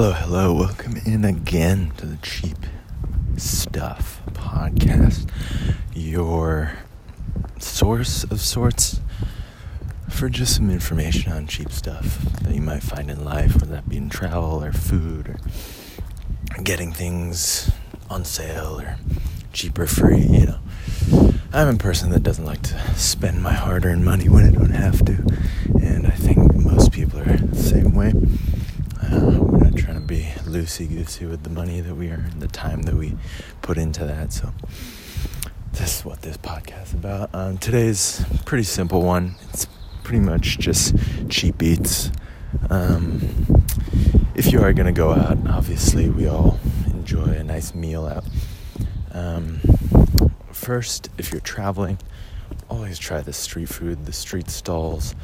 Hello, hello. Welcome in again to the Cheap Stuff podcast. Your source of sorts for just some information on cheap stuff that you might find in life, whether that be in travel or food or getting things on sale or cheap or free, you know. I'm a person that doesn't like to spend my hard earned money when I don't have to, and I think most people are the same way. Uh, be loosey goosey with the money that we earn, the time that we put into that. So, this is what this podcast is about. Um, today's pretty simple one. It's pretty much just cheap eats. Um, if you are going to go out, obviously, we all enjoy a nice meal out. Um, first, if you're traveling, always try the street food, the street stalls,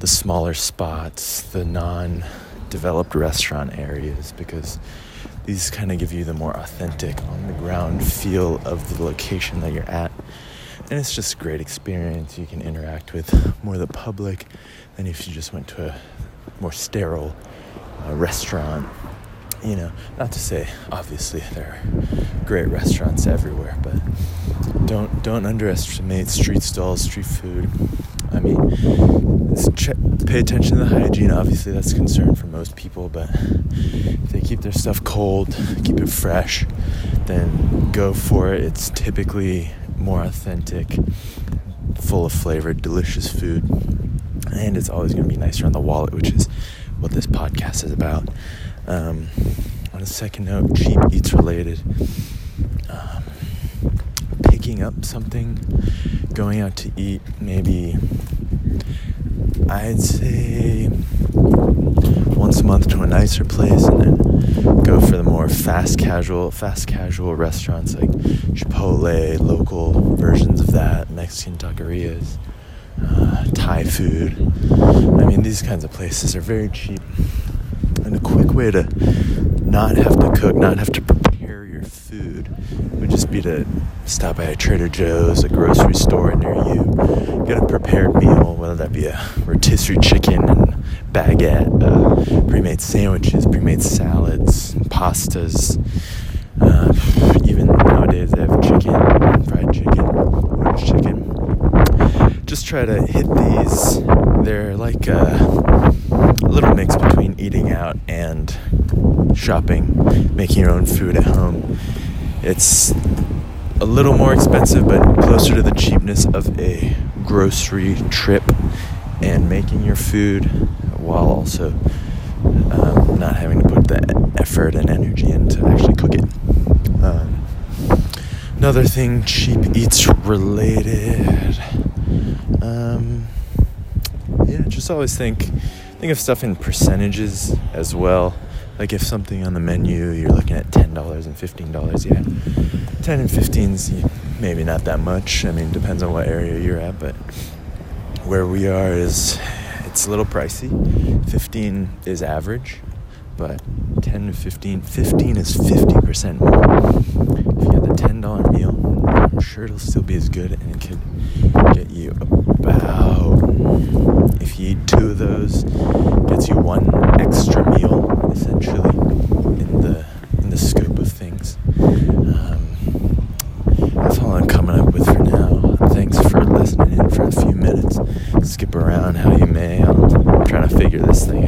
the smaller spots, the non developed restaurant areas because these kind of give you the more authentic on the ground feel of the location that you're at. And it's just a great experience. You can interact with more the public than if you just went to a more sterile uh, restaurant. You know not to say obviously there are great restaurants everywhere but don't don't underestimate street stalls street food. I mean check, pay attention to the hygiene. Obviously, that's a concern for most people, but if they keep their stuff cold, keep it fresh, then go for it. It's typically more authentic, full of flavor, delicious food, and it's always going to be nicer on the wallet, which is what this podcast is about. Um, on a second note, cheap eats related. Um, picking up something, going out to eat, maybe I'd say once a month to a nicer place and then go for the more fast casual fast casual restaurants like Chipotle, local versions of that, Mexican taquerias, uh, Thai food. I mean, these kinds of places are very cheap and a quick way to not have to cook, not have to prepare be to stop by a Trader Joe's, a grocery store near you, get a prepared meal, whether that be a rotisserie chicken and baguette, uh, pre-made sandwiches, pre-made salads, pastas. Uh, even nowadays they have chicken, fried chicken, orange chicken. Just try to hit these. They're like a, a little mix between eating out and shopping, making your own food at home. It's a little more expensive, but closer to the cheapness of a grocery trip and making your food while also um, not having to put the effort and energy in to actually cook it. Um, another thing, cheap eats related. Um, yeah, just always think think of stuff in percentages as well. Like if something on the menu you're looking at ten dollars and fifteen dollars, yeah, ten and fifteen's maybe not that much. I mean, depends on what area you're at, but where we are is it's a little pricey. Fifteen is average, but ten to 15, 15 is fifty percent more. If you get the ten dollar meal, I'm sure it'll still be as good, and it could get you about if you eat two of those, gets you one. coming up with for now. Thanks for listening in for a few minutes. Skip around how you may. I'm trying to figure this thing out.